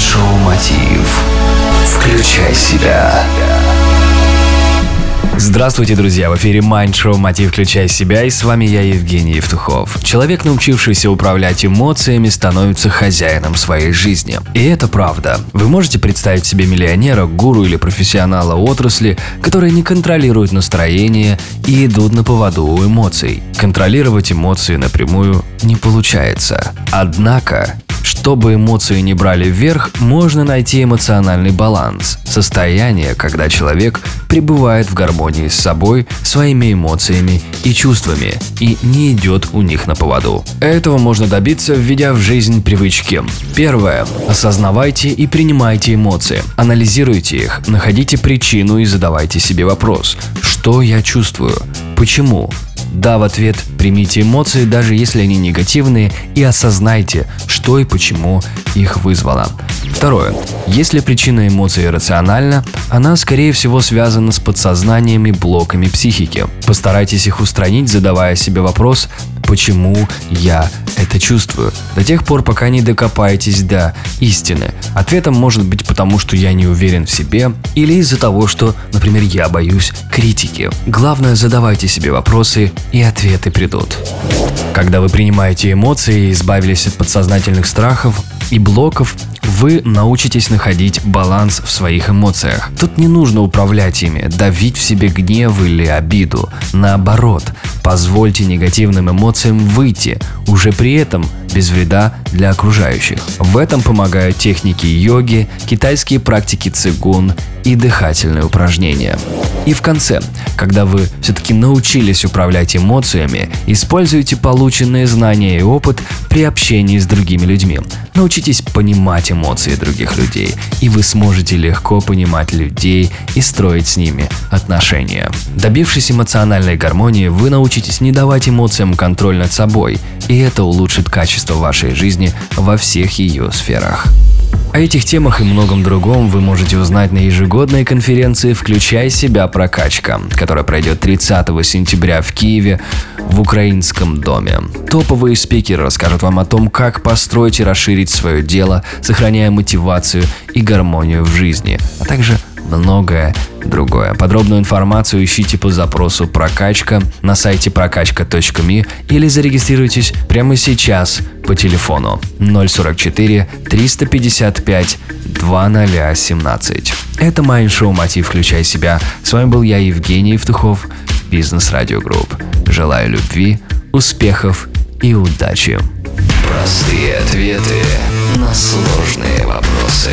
Майншоу Мотив. Включай себя. Здравствуйте, друзья! В эфире Mind Show «Мотив. Включай себя» и с вами я, Евгений Евтухов. Человек, научившийся управлять эмоциями, становится хозяином своей жизни. И это правда. Вы можете представить себе миллионера, гуру или профессионала отрасли, которые не контролируют настроение и идут на поводу у эмоций. Контролировать эмоции напрямую не получается. Однако, чтобы эмоции не брали вверх, можно найти эмоциональный баланс. Состояние, когда человек пребывает в гармонии с собой, своими эмоциями и чувствами и не идет у них на поводу. Этого можно добиться, введя в жизнь привычки. Первое. Осознавайте и принимайте эмоции. Анализируйте их, находите причину и задавайте себе вопрос. Что я чувствую? Почему? Да в ответ примите эмоции, даже если они негативные, и осознайте, что и почему их вызвало. Второе. Если причина эмоций рациональна, она, скорее всего, связана с подсознанием и блоками психики. Постарайтесь их устранить, задавая себе вопрос, почему я это чувствую, до тех пор, пока не докопаетесь до истины. Ответом может быть потому, что я не уверен в себе, или из-за того, что, например, я боюсь критики. Главное, задавайте себе вопросы, и ответы придут. Когда вы принимаете эмоции и избавились от подсознательных страхов и блоков, вы научитесь находить баланс в своих эмоциях. Тут не нужно управлять ими, давить в себе гнев или обиду. Наоборот, позвольте негативным эмоциям выйти, уже при этом без вреда для окружающих. В этом помогают техники йоги, китайские практики цигун и дыхательные упражнения. И в конце, когда вы все-таки научились управлять эмоциями, используйте полученные знания и опыт при общении с другими людьми. Научитесь понимать эмоции других людей, и вы сможете легко понимать людей и строить с ними отношения. Добившись эмоциональной гармонии, вы научитесь не давать эмоциям контроль над собой, и это улучшит качество вашей жизни во всех ее сферах. О этих темах и многом другом вы можете узнать на ежегодной конференции «Включай себя прокачка», которая пройдет 30 сентября в Киеве в Украинском доме. Топовые спикеры расскажут вам о том, как построить и расширить свое дело, сохраняя мотивацию и гармонию в жизни, а также многое другое. Подробную информацию ищите по запросу «Прокачка» на сайте прокачка.ми или зарегистрируйтесь прямо сейчас по телефону 044 355 2017. Это Майншоу «Мотив. Включай себя». С вами был я, Евгений Евтухов, Бизнес Радио Групп. Желаю любви, успехов и удачи. Простые ответы на сложные вопросы.